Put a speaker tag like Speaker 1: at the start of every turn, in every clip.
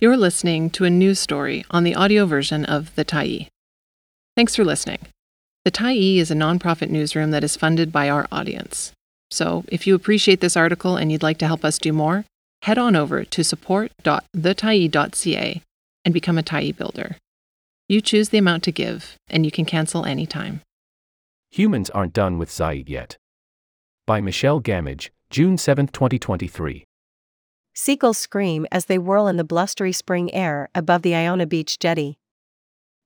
Speaker 1: You're listening to a news story on the audio version of The Tyee. Thanks for listening. The Tyee is a nonprofit newsroom that is funded by our audience. So, if you appreciate this article and you'd like to help us do more, head on over to support.thetyee.ca and become a Tyee builder. You choose the amount to give, and you can cancel anytime.
Speaker 2: Humans Aren't Done with xʷəyeyət Yet. By Michelle Gamage, June 7, 2023.
Speaker 3: Seagulls scream as they whirl in the blustery spring air above the Iona Beach jetty.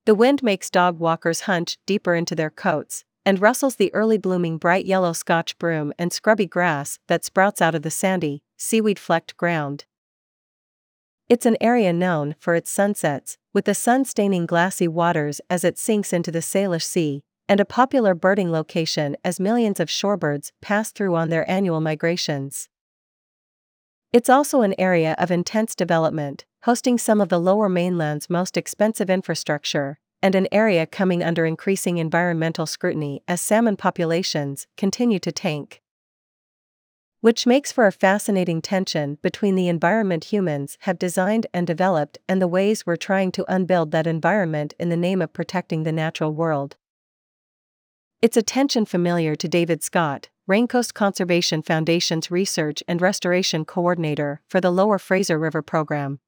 Speaker 3: The wind makes dog walkers hunch deeper into their coats, and rustles the early blooming bright yellow scotch broom and scrubby grass that sprouts out of the sandy, seaweed flecked ground. It's an area known for its sunsets, with the sun staining glassy waters as it sinks into the Salish Sea, and a popular birding location as millions of shorebirds pass through on their annual migrations. It's also an area of intense development, hosting some of the lower mainland's most expensive infrastructure, and an area coming under increasing environmental scrutiny as salmon populations continue to tank. Which makes for a fascinating tension between the environment humans have designed and developed and the ways we're trying to unbuild that environment in the name of protecting the natural world. It's a tension familiar to David Scott, Raincoast Conservation Foundation's Research and Restoration Coordinator for the Lower Fraser River Program.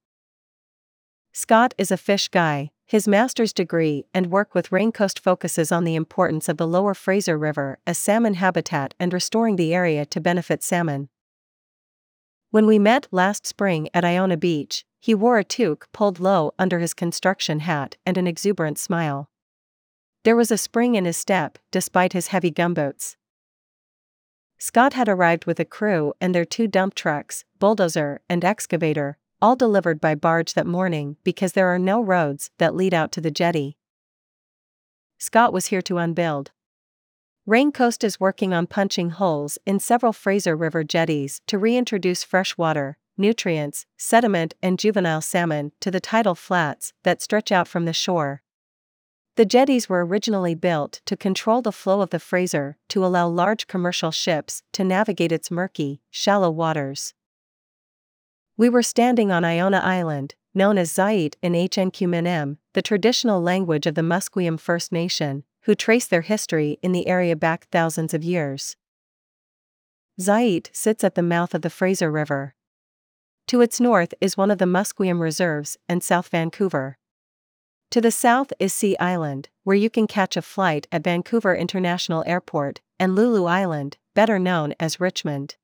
Speaker 3: Scott is a fish guy, his master's degree and work with Raincoast focuses on the importance of the Lower Fraser River as salmon habitat and restoring the area to benefit salmon. When we met last spring at Iona Beach, he wore a toque pulled low under his construction hat and an exuberant smile. There was a spring in his step, despite his heavy gumboots. Scott had arrived with a crew and their two dump trucks, bulldozer, and excavator, all delivered by barge that morning because there are no roads that lead out to the jetty. Scott was here to unbuild. Raincoast is working on punching holes in several Fraser River jetties to reintroduce fresh water, nutrients, sediment, and juvenile salmon to the tidal flats that stretch out from the shore. The jetties were originally built to control the flow of the Fraser to allow large commercial ships to navigate its murky, shallow waters. We were standing on Iona Island, known as xʷəyeyət in hən̓q̓əmin̓əm̓, the traditional language of the Musqueam First Nation, who trace their history in the area back thousands of years. xʷəyeyət sits at the mouth of the Fraser River. To its north is one of the Musqueam Reserves and South Vancouver. To the south is Sea Island, where you can catch a flight at Vancouver International Airport, and Lulu Island, better known as Richmond.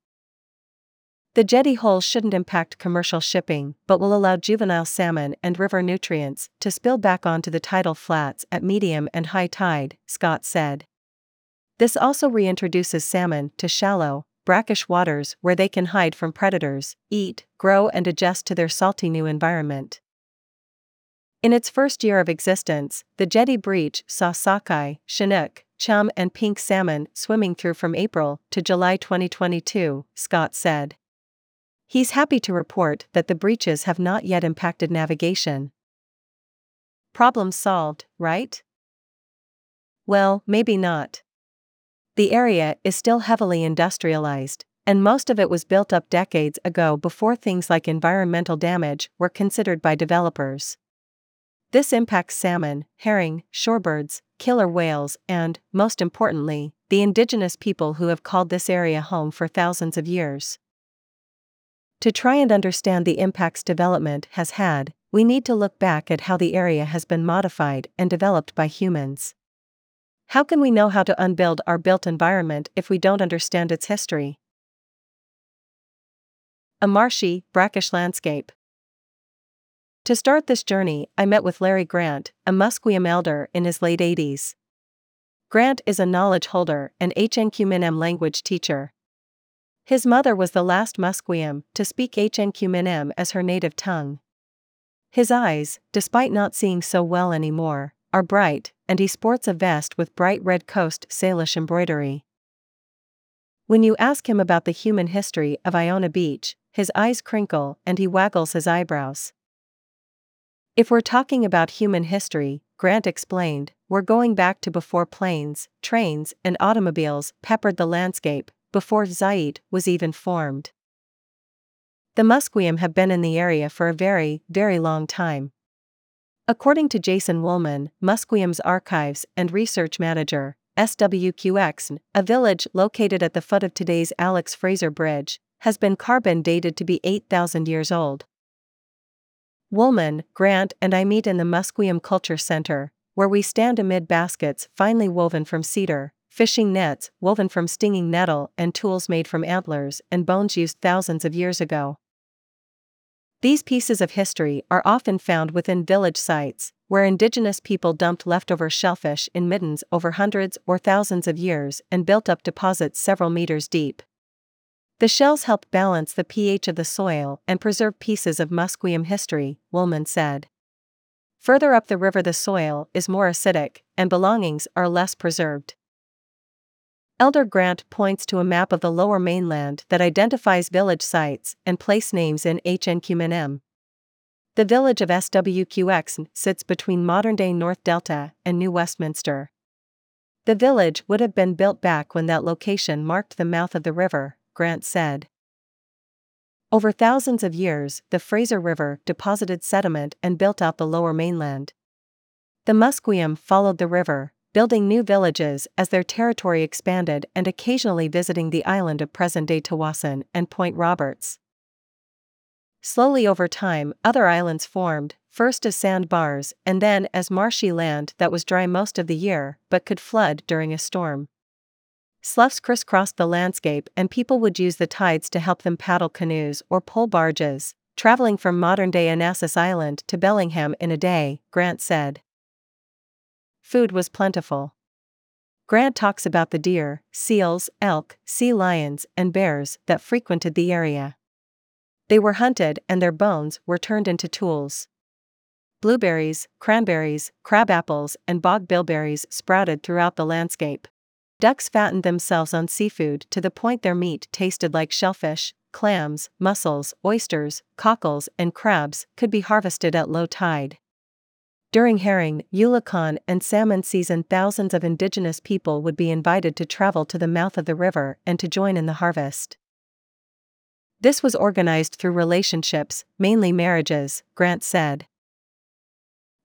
Speaker 3: The jetty hole shouldn't impact commercial shipping but will allow juvenile salmon and river nutrients to spill back onto the tidal flats at medium and high tide, Scott said. This also reintroduces salmon to shallow, brackish waters where they can hide from predators, eat, grow, and adjust to their salty new environment. In its first year of existence, the jetty breach saw sockeye, chinook, chum, and pink salmon swimming through from April to July 2022, Scott said. He's happy to report that the breaches have not yet impacted navigation. Problem solved, right? Well, maybe not. The area is still heavily industrialized, and most of it was built up decades ago before things like environmental damage were considered by developers. This impacts salmon, herring, shorebirds, killer whales, and, most importantly, the indigenous people who have called this area home for thousands of years. To try and understand the impacts development has had, we need to look back at how the area has been modified and developed by humans. How can we know how to unbuild our built environment if we don't understand its history? A marshy, brackish landscape. To start this journey, I met with Larry Grant, a Musqueam elder in his late 80s. Grant is a knowledge holder and hən̓q̓əmin̓əm̓ language teacher. His mother was the last Musqueam to speak hən̓q̓əmin̓əm̓ as her native tongue. His eyes, despite not seeing so well anymore, are bright, and he sports a vest with bright red Coast Salish embroidery. When you ask him about the human history of Iona Beach, his eyes crinkle and he waggles his eyebrows. If we're talking about human history, Grant explained, we're going back to before planes, trains, and automobiles peppered the landscape, before xʷəyeyət was even formed. The Musqueam have been in the area for a very, very long time. According to Jason Woolman, Musqueam's archives and research manager, SWQX, a village located at the foot of today's Alex Fraser Bridge, has been carbon dated to be 8,000 years old. Woolman, Grant, and I meet in the Musqueam Culture Center, where we stand amid baskets finely woven from cedar, fishing nets woven from stinging nettle, and tools made from antlers and bones used thousands of years ago. These pieces of history are often found within village sites, where indigenous people dumped leftover shellfish in middens over hundreds or thousands of years and built up deposits several meters deep. The shells help balance the pH of the soil and preserve pieces of Musqueam history, Woolman said. Further up the river, the soil is more acidic, and belongings are less preserved. Elder Grant points to a map of the lower mainland that identifies village sites and place names in hən̓q̓əmin̓əm̓. The village of SWQX sits between modern day North Delta and New Westminster. The village would have been built back when that location marked the mouth of the river, Grant said. Over thousands of years, the Fraser River deposited sediment and built out the lower mainland. The Musqueam followed the river, building new villages as their territory expanded and occasionally visiting the island of present day Tsawwassen and Point Roberts. Slowly over time, other islands formed, first as sandbars and then as marshy land that was dry most of the year but could flood during a storm. Sloughs crisscrossed the landscape, and people would use the tides to help them paddle canoes or pole barges, traveling from modern day Annacis Island to Bellingham in a day, Grant said food was plentiful. Grant talks about the deer, seals, elk, sea lions, and bears that frequented the area. They were hunted and their bones were turned into tools. Blueberries, cranberries, crabapples, and bog bilberries sprouted throughout the landscape. Ducks fattened themselves on seafood to the point their meat tasted like shellfish, clams, mussels, oysters, cockles, and crabs could be harvested at low tide. During herring, eulachon, and salmon season, thousands of indigenous people would be invited to travel to the mouth of the river and to join in the harvest. This was organized through relationships, mainly marriages, Grant said.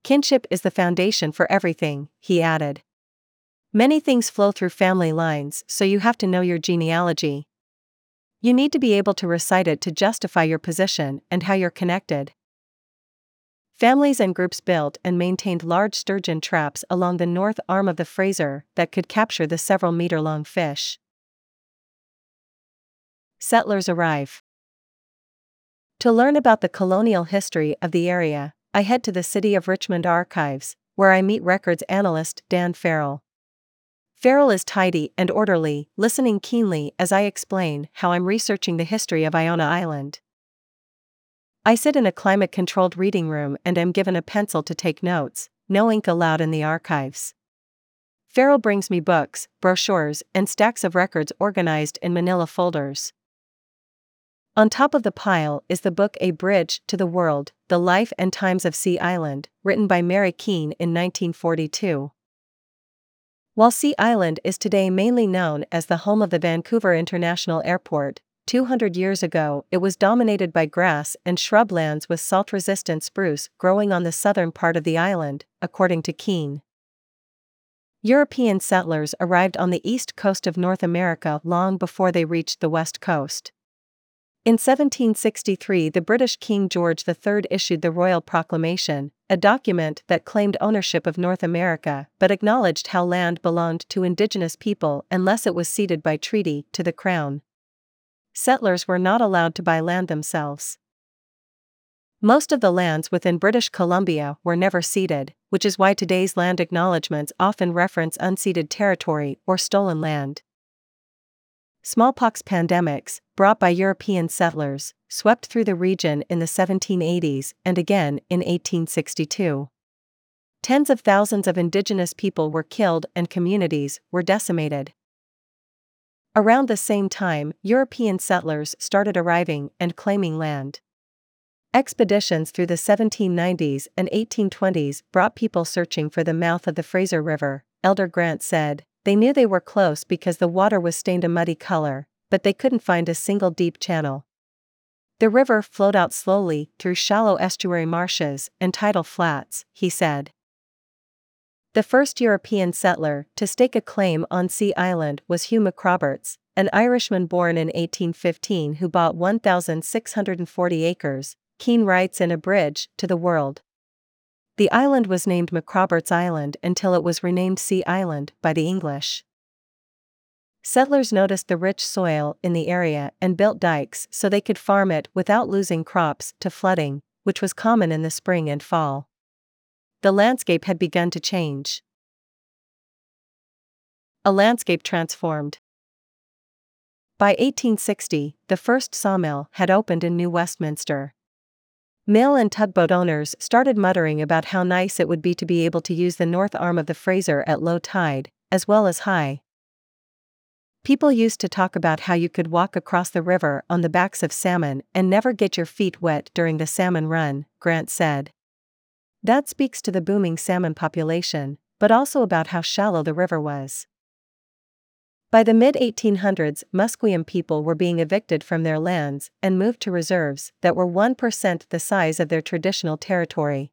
Speaker 3: Kinship is the foundation for everything, he added. Many things flow through family lines, so you have to know your genealogy. You need to be able to recite it to justify your position and how you're connected. Families and groups built and maintained large sturgeon traps along the north arm of the Fraser that could capture the several meter long fish. Settlers arrive. To learn about the colonial history of the area, I head to the City of Richmond archives, where I meet records analyst Dan Farrell. Farrell is tidy and orderly, listening keenly as I explain how I'm researching the history of Iona Island. I sit in a climate controlled reading room and am given a pencil to take notes, no ink allowed in the archives. Farrell brings me books, brochures, and stacks of records organized in manila folders. On top of the pile is the book A Bridge to the World The Life and Times of Sea Island, written by Mary Keene in 1942. While Sea Island is today mainly known as the home of the Vancouver International Airport, 200 years ago, it was dominated by grass and shrublands with salt resistant spruce growing on the southern part of the island, according to Keene. European settlers arrived on the east coast of North America long before they reached the west coast. In 1763, the British King George III issued the Royal Proclamation, a document that claimed ownership of North America but acknowledged how land belonged to indigenous people unless it was ceded by treaty to the Crown settlers were not allowed to buy land themselves. Most of the lands within British Columbia were never ceded, which is why today's land acknowledgements often reference unceded territory or stolen land. Smallpox pandemics, brought by European settlers, swept through the region in the 1780s and again in 1862. Tens of thousands of indigenous people were killed and communities were decimated. Around the same time, European settlers started arriving and claiming land. Expeditions through the 1790s and 1820s brought people searching for the mouth of the Fraser River, Elder Grant said. They knew they were close because the water was stained a muddy color, but they couldn't find a single deep channel. The river flowed out slowly through shallow estuary marshes and tidal flats, he said. The first European settler to stake a claim on Sea Island was Hugh McRoberts, an Irishman born in 1815 who bought 1,640 acres, Keene writes in A Bridge to the World. The island was named McRoberts Island until it was renamed Sea Island by the English. Settlers noticed the rich soil in the area and built dikes so they could farm it without losing crops to flooding, which was common in the spring and fall. The landscape had begun to change. A landscape transformed. By 1860, the first sawmill had opened in New Westminster. Mill and tugboat owners started muttering about how nice it would be to be able to use the north arm of the Fraser at low tide, as well as high, People used to talk about how you could walk across the river on the backs of salmon and never get your feet wet during the salmon run, Grant said. That speaks to the booming salmon population, but also about how shallow the river was. By the mid 1800s, Musqueam people were being evicted from their lands and moved to reserves that were 1% the size of their traditional territory.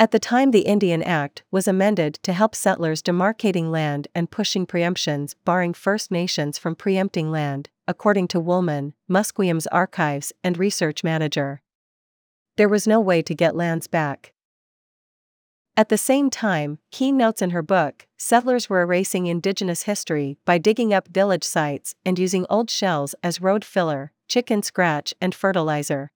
Speaker 3: At the time, the Indian Act was amended to help settlers demarcating land and pushing preemptions barring First Nations from preempting land, according to Woolman, Musqueam's archives and research manager. There was no way to get lands back. At the same time, Keene notes in her book, settlers were erasing indigenous history by digging up village sites and using old shells as road filler, chicken scratch, and fertilizer.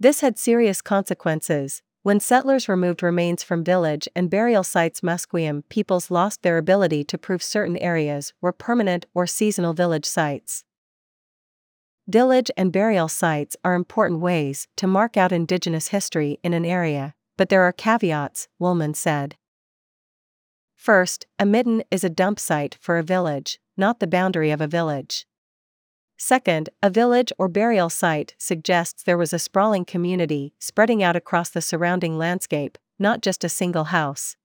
Speaker 3: This had serious consequences, when settlers removed remains from village and burial sites, Musqueam peoples lost their ability to prove certain areas were permanent or seasonal village sites. Village and burial sites are important ways to mark out Indigenous history in an area, but there are caveats, Woolman said. First, a midden is a dump site for a village, not the boundary of a village. Second, a village or burial site suggests there was a sprawling community spreading out across the surrounding landscape, not just a single house.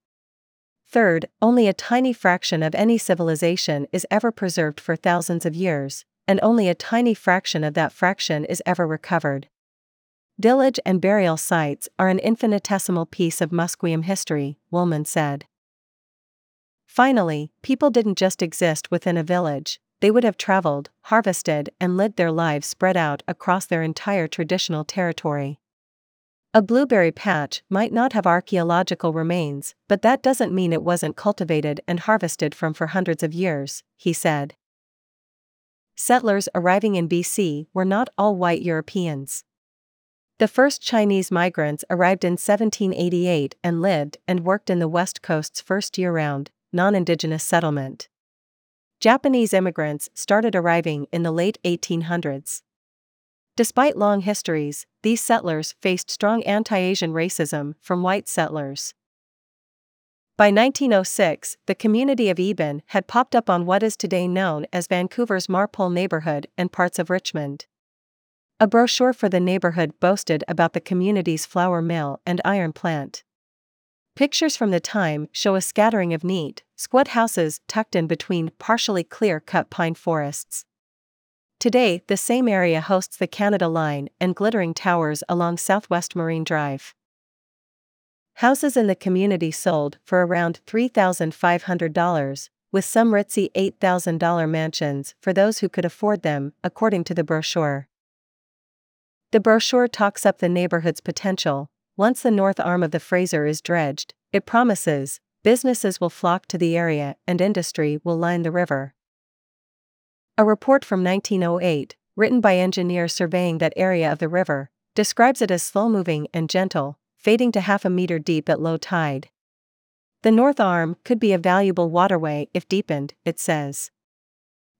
Speaker 3: Third, only a tiny fraction of any civilization is ever preserved for thousands of years, and only a tiny fraction of that fraction is ever recovered. Village and burial sites are an infinitesimal piece of Musqueam history, Woolman said. Finally, people didn't just exist within a village, they would have traveled, harvested, and lived their lives spread out across their entire traditional territory. A blueberry patch might not have archaeological remains, but that doesn't mean it wasn't cultivated and harvested from for hundreds of years, he said. Settlers arriving in BC were not all white Europeans. The first Chinese migrants arrived in 1788 and lived and worked in the West Coast's first year round, non Indigenous settlement. Japanese immigrants started arriving in the late 1800s. Despite long histories, these settlers faced strong anti Asian racism from white settlers. By 1906, the community of Eburne had popped up on what is today known as Vancouver's Marpole neighborhood and parts of Richmond. A brochure for the neighborhood boasted about the community's flour mill and iron plant. Pictures from the time show a scattering of neat, squat houses tucked in between partially clear cut pine forests. Today, the same area hosts the Canada Line and glittering towers along Southwest Marine Drive. Houses in the community sold for around $3,500, with some ritzy $8,000 mansions for those who could afford them, according to the brochure. The brochure talks up the neighborhood's potential, once the north arm of the Fraser is dredged, it promises, businesses will flock to the area and industry will line the river. A report from 1908, written by engineers surveying that area of the river, describes it as slow moving and gentle, fading to half a meter deep at low tide. The north arm could be a valuable waterway if deepened, it says.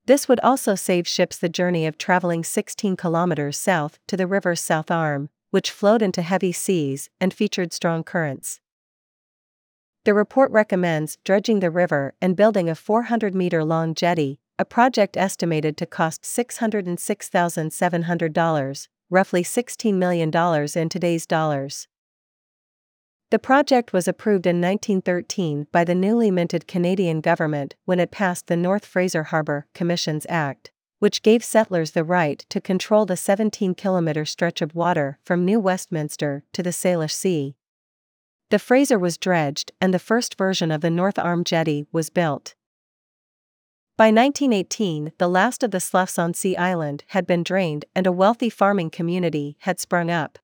Speaker 3: This would also save ships the journey of traveling 16 kilometers south to the river's south arm, which flowed into heavy seas and featured strong currents. The report recommends dredging the river and building a 400 meter long jetty, a project estimated to cost $606,700, roughly $16 million in today's dollars. The project was approved in 1913 by the newly minted Canadian government when it passed the North Fraser Harbour Commissions Act, which gave settlers the right to control the 17 kilometer stretch of water from New Westminster to the Salish Sea. The Fraser was dredged and the first version of the North Arm jetty was built. By 1918, the last of the sloughs on Sea Island had been drained and a wealthy farming community had sprung up.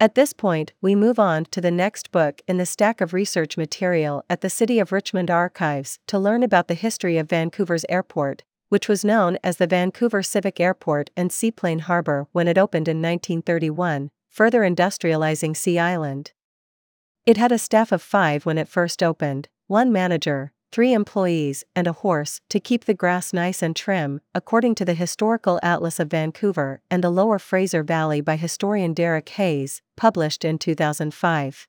Speaker 3: At this point, we move on to the next book in the stack of research material at the City of Richmond Archives to learn about the history of Vancouver's airport, which was known as the Vancouver Civic Airport and Seaplane Harbor when it opened in 1931, further industrializing Sea Island. It had a staff of five when it first opened one manager, three employees, and a horse to keep the grass nice and trim, according to the Historical Atlas of Vancouver and the Lower Fraser Valley by historian Derek Hayes, published in 2005.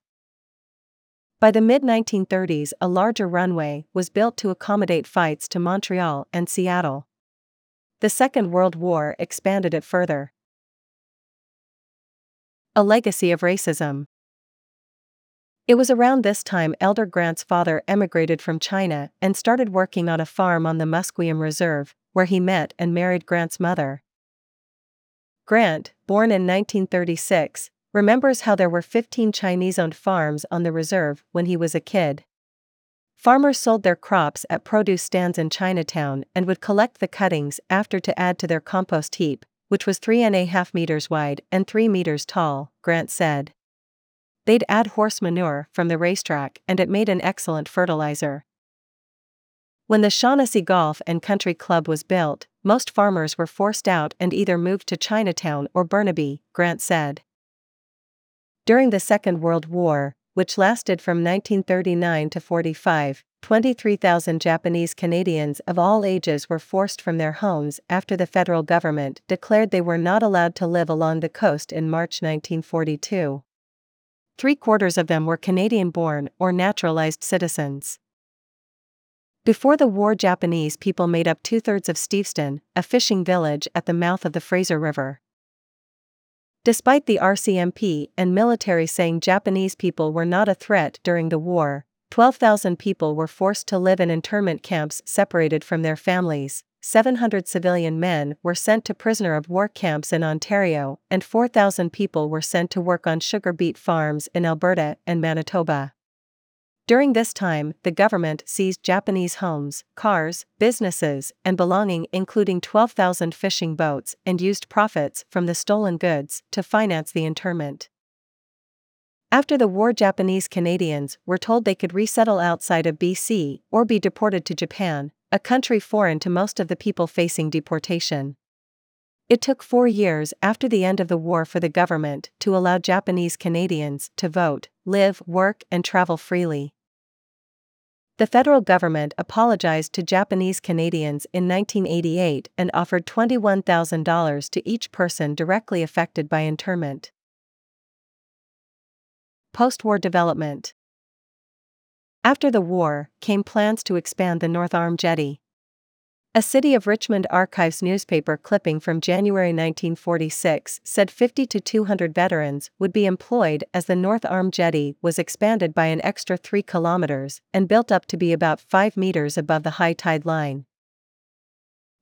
Speaker 3: By the mid 1930s, a larger runway was built to accommodate flights to Montreal and Seattle. The Second World War expanded it further. A legacy of racism. It was around this time Elder Grant's father emigrated from China and started working on a farm on the Musqueam Reserve, where he met and married Grant's mother. Grant, born in 1936, remembers how there were 15 Chinese owned farms on the reserve when he was a kid. Farmers sold their crops at produce stands in Chinatown and would collect the cuttings after to add to their compost heap, which was three and a half meters wide and three meters tall, Grant said. They'd add horse manure from the racetrack and it made an excellent fertilizer. When the Shaughnessy Golf and Country Club was built, most farmers were forced out and either moved to Chinatown or Burnaby, Grant said. During the Second World War, which lasted from 1939 to 45, 23,000 Japanese Canadians of all ages were forced from their homes after the federal government declared they were not allowed to live along the coast in March 1942. Three quarters of them were Canadian born or naturalized citizens. Before the war, Japanese people made up two thirds of Steveston, a fishing village at the mouth of the Fraser River. Despite the RCMP and military saying Japanese people were not a threat during the war, 12,000 people were forced to live in internment camps separated from their families, 700 civilian men were sent to prisoner of war camps in Ontario, and 4,000 people were sent to work on sugar beet farms in Alberta and Manitoba. During this time, the government seized Japanese homes, cars, businesses, and belonging, including 12,000 fishing boats, and used profits from the stolen goods to finance the internment. After the war, Japanese Canadians were told they could resettle outside of BC or be deported to Japan, a country foreign to most of the people facing deportation. It took four years after the end of the war for the government to allow Japanese Canadians to vote, live, work, and travel freely. The federal government apologized to Japanese Canadians in 1988 and offered $21,000 to each person directly affected by internment. Post war development after the war, came plans to expand the North Arm jetty. A City of Richmond Archives newspaper clipping from January 1946 said 50 to 200 veterans would be employed as the North Arm jetty was expanded by an extra 3 kilometers and built up to be about 5 meters above the high tide line.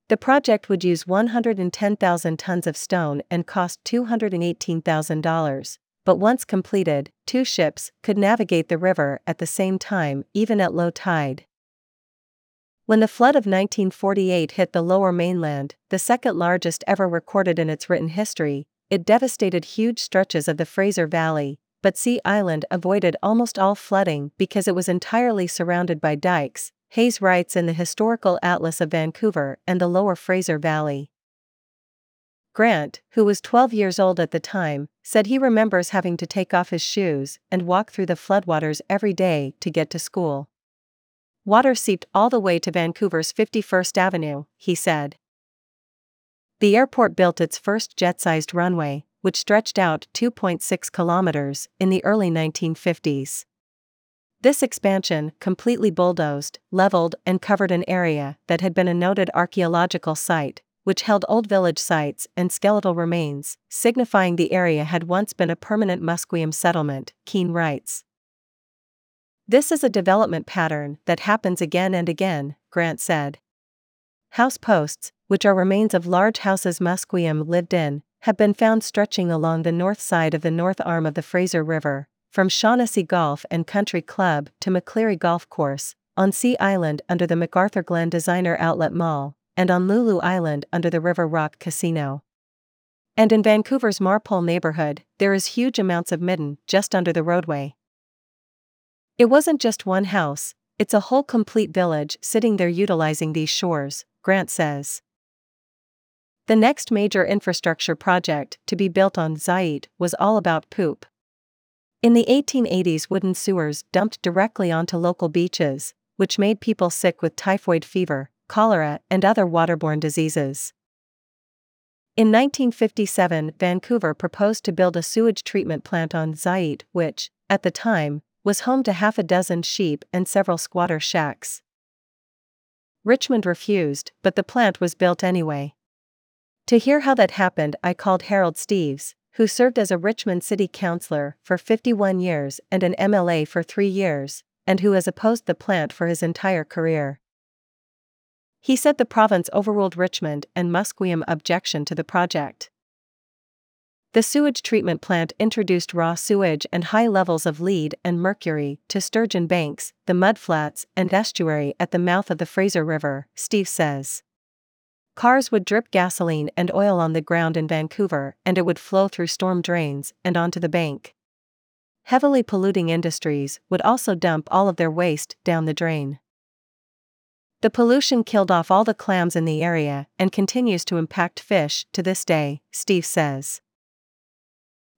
Speaker 3: The project would use 110,000 tons of stone and cost $218,000 but once completed, two ships could navigate the river at the same time, even at low tide. When the flood of 1948 hit the lower mainland, the second largest ever recorded in its written history, it devastated huge stretches of the Fraser Valley, but Sea Island avoided almost all flooding because it was entirely surrounded by dikes, Hayes writes in the Historical Atlas of Vancouver and the Lower Fraser Valley. Grant, who was 12 years old at the time, said he remembers having to take off his shoes and walk through the floodwaters every day to get to school. Water seeped all the way to Vancouver's 51st Avenue, he said. The airport built its first jet sized runway, which stretched out 2.6 kilometers, in the early 1950s. This expansion completely bulldozed, leveled, and covered an area that had been a noted archaeological site, which held old village sites and skeletal remains, signifying the area had once been a permanent Musqueam settlement, Keene writes. This is a development pattern that happens again and again, Grant said. House posts, which are remains of large houses Musqueam lived in, have been found stretching along the north side of the north arm of the Fraser River, from Shaughnessy Golf and Country Club to McCleery Golf Course, on Sea Island under the McArthurGlen Designer Outlet Mall, and on Lulu Island under the River Rock Casino. And in Vancouver's Marpole neighborhood, there is huge amounts of midden just under the roadway. It wasn't just one house, it's a whole complete village sitting there utilizing these shores, Grant says. The next major infrastructure project to be built on xʷəyeyət was all about poop. In the 1880s, wooden sewers dumped directly onto local beaches, which made people sick with typhoid fever, cholera, and other waterborne diseases. In 1957, Vancouver proposed to build a sewage treatment plant on xʷəyeyət, which, at the time, was home to half a dozen sheep and several squatter shacks. Richmond refused, but the plant was built anyway. To hear how that happened, I called Harold Steves, who served as a Richmond City Councillor for 51 years and an MLA for three years, and who has opposed the plant for his entire career. He said the province overruled Richmond and Musqueam objection to the project. The sewage treatment plant introduced raw sewage and high levels of lead and mercury to Sturgeon Banks, the mudflats, and estuary at the mouth of the Fraser River, Steves says. Cars would drip gasoline and oil on the ground in Vancouver and it would flow through storm drains and onto the bank. Heavily polluting industries would also dump all of their waste down the drain. The pollution killed off all the clams in the area and continues to impact fish to this day, Steves says.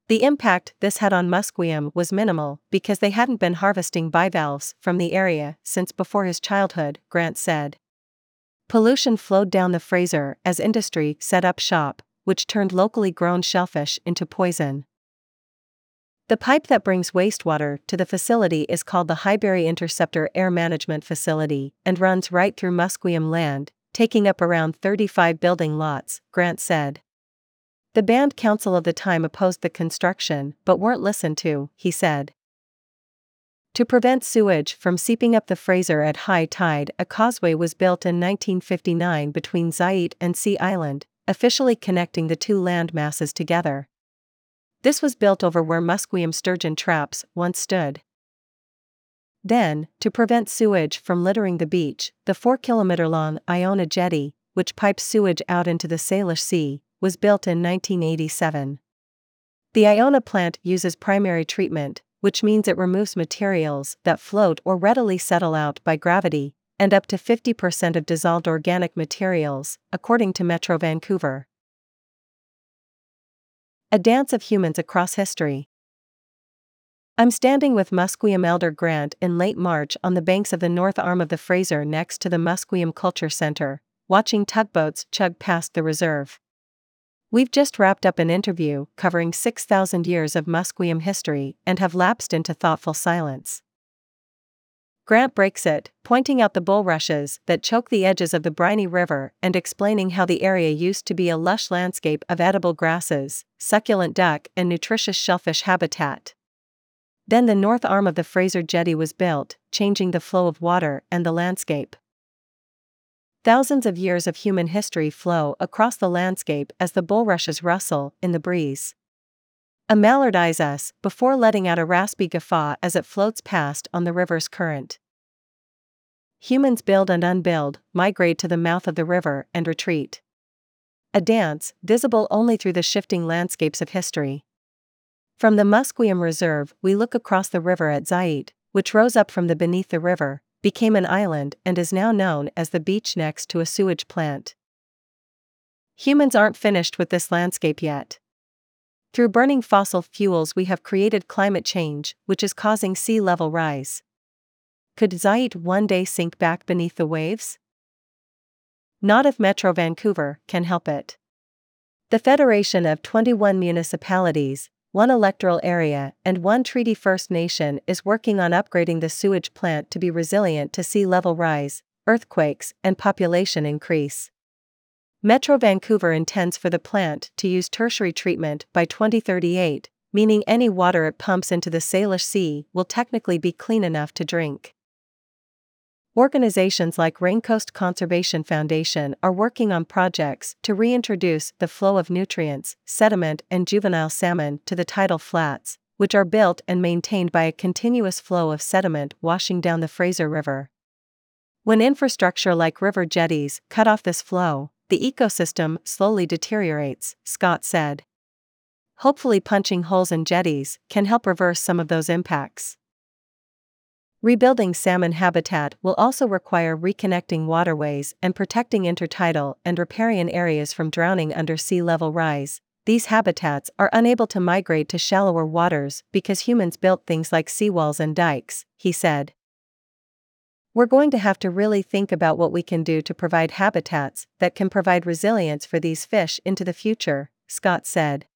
Speaker 3: The impact this had on Musqueam was minimal because they hadn't been harvesting bivalves from the area since before his childhood, Grant said. Pollution flowed down the Fraser as industry set up shop, which turned locally grown shellfish into poison. The pipe that brings wastewater to the facility is called the Highbury Interceptor Air Management Facility and runs right through Musqueam land, taking up around 35 building lots, Grant said. The band council of the time opposed the construction but weren't listened to, he said. To prevent sewage from seeping up the Fraser at high tide, a causeway was built in 1959 between xʷəyeyət and Sea Island, officially connecting the two land masses together. This was built over where Musqueam sturgeon traps once stood. Then, to prevent sewage from littering the beach, the 4 kilometer long Iona Jetty, which pipes sewage out into the Salish Sea, was built in 1987. The Iona plant uses primary treatment, which means it removes materials that float or readily settle out by gravity, and up to 50% of dissolved organic materials, according to Metro Vancouver. A Dance of Humans Across History. I'm standing with Musqueam Elder Grant in late March on the banks of the north arm of the Fraser next to the Musqueam Culture Center, watching tugboats chug past the reserve. We've just wrapped up an interview covering 6,000 years of Musqueam history and have lapsed into thoughtful silence. Grant breaks it, pointing out the bulrushes that choke the edges of the briny river and explaining how the area used to be a lush landscape of edible grasses, succulent duck, and nutritious shellfish habitat. Then the north arm of the Fraser Jetty was built, changing the flow of water and the landscape. Thousands of years of human history flow across the landscape as the bulrushes rustle in the breeze. A mallard eyes us before letting out a raspy guffaw as it floats past on the river's current. Humans build and unbuild, migrate to the mouth of the river and retreat. A dance, visible only through the shifting landscapes of history. From the Musqueam Reserve, we look across the river at xʷəyeyət, which rose up from the beneath the river, became an island and is now known as the beach next to a sewage plant. Humans aren't finished with this landscape yet. Through burning fossil fuels, we have created climate change, which is causing sea level rise. Could xʷəyeyət one day sink back beneath the waves? Not if Metro Vancouver can help it. The Federation of 21 municipalities, one electoral area, and one Treaty First Nation is working on upgrading the sewage plant to be resilient to sea level rise, earthquakes, and population increase. Metro Vancouver intends for the plant to use tertiary treatment by 2038, meaning any water it pumps into the Salish Sea will technically be clean enough to drink. Organizations like Raincoast Conservation Foundation are working on projects to reintroduce the flow of nutrients, sediment, and juvenile salmon to the tidal flats, which are built and maintained by a continuous flow of sediment washing down the Fraser River. When infrastructure like river jetties cut off this flow, the ecosystem slowly deteriorates, Scott said. Hopefully, punching holes in jetties can help reverse some of those impacts. Rebuilding salmon habitat will also require reconnecting waterways and protecting intertidal and riparian areas from drowning under sea level rise. These habitats are unable to migrate to shallower waters because humans built things like seawalls and dikes, he said. We're going to have to really think about what we can do to provide habitats that can provide resilience for these fish into the future, Scott said.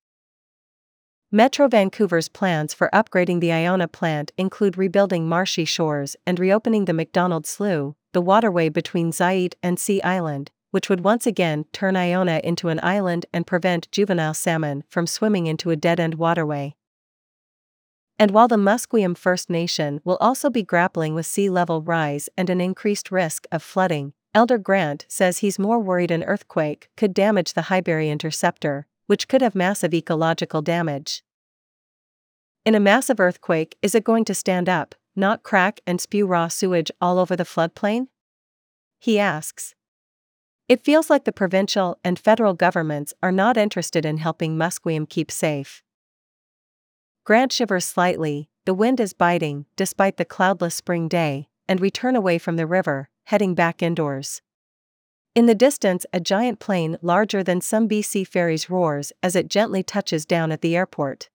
Speaker 3: Metro Vancouver's plans for upgrading the Iona plant include rebuilding marshy shores and reopening the McDonald Slough, the waterway between xʷəyeyət and Sea Island, which would once again turn Iona into an island and prevent juvenile salmon from swimming into a dead end waterway. And while the Musqueam First Nation will also be grappling with sea level rise and an increased risk of flooding, Elder Grant says he's more worried an earthquake could damage the Highbury Interceptor, which could have massive ecological damage. In a massive earthquake, is it going to stand up, not crack and spew raw sewage all over the floodplain? He asks. It feels like the provincial and federal governments are not interested in helping Musqueam keep safe. Grant shivers slightly, the wind is biting, despite the cloudless spring day, and we turn away from the river, heading back indoors. In the distance, a giant plane larger than some BC ferries roars as it gently touches down at the airport.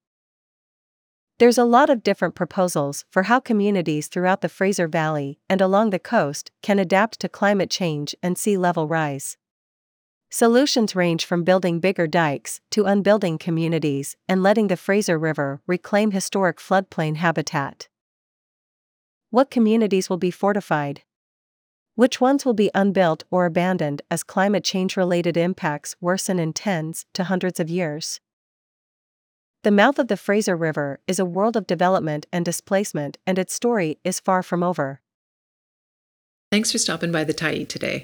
Speaker 3: There's a lot of different proposals for how communities throughout the Fraser Valley and along the coast can adapt to climate change and sea level rise. Solutions range from building bigger dikes to unbuilding communities and letting the Fraser River reclaim historic floodplain habitat. What communities will be fortified? Which ones will be unbuilt or abandoned as climate change related impacts worsen in tens to hundreds of years? The mouth of the Fraser River is a world of development and displacement, and its story is far from over.
Speaker 1: Thanks for stopping by the Tyee today.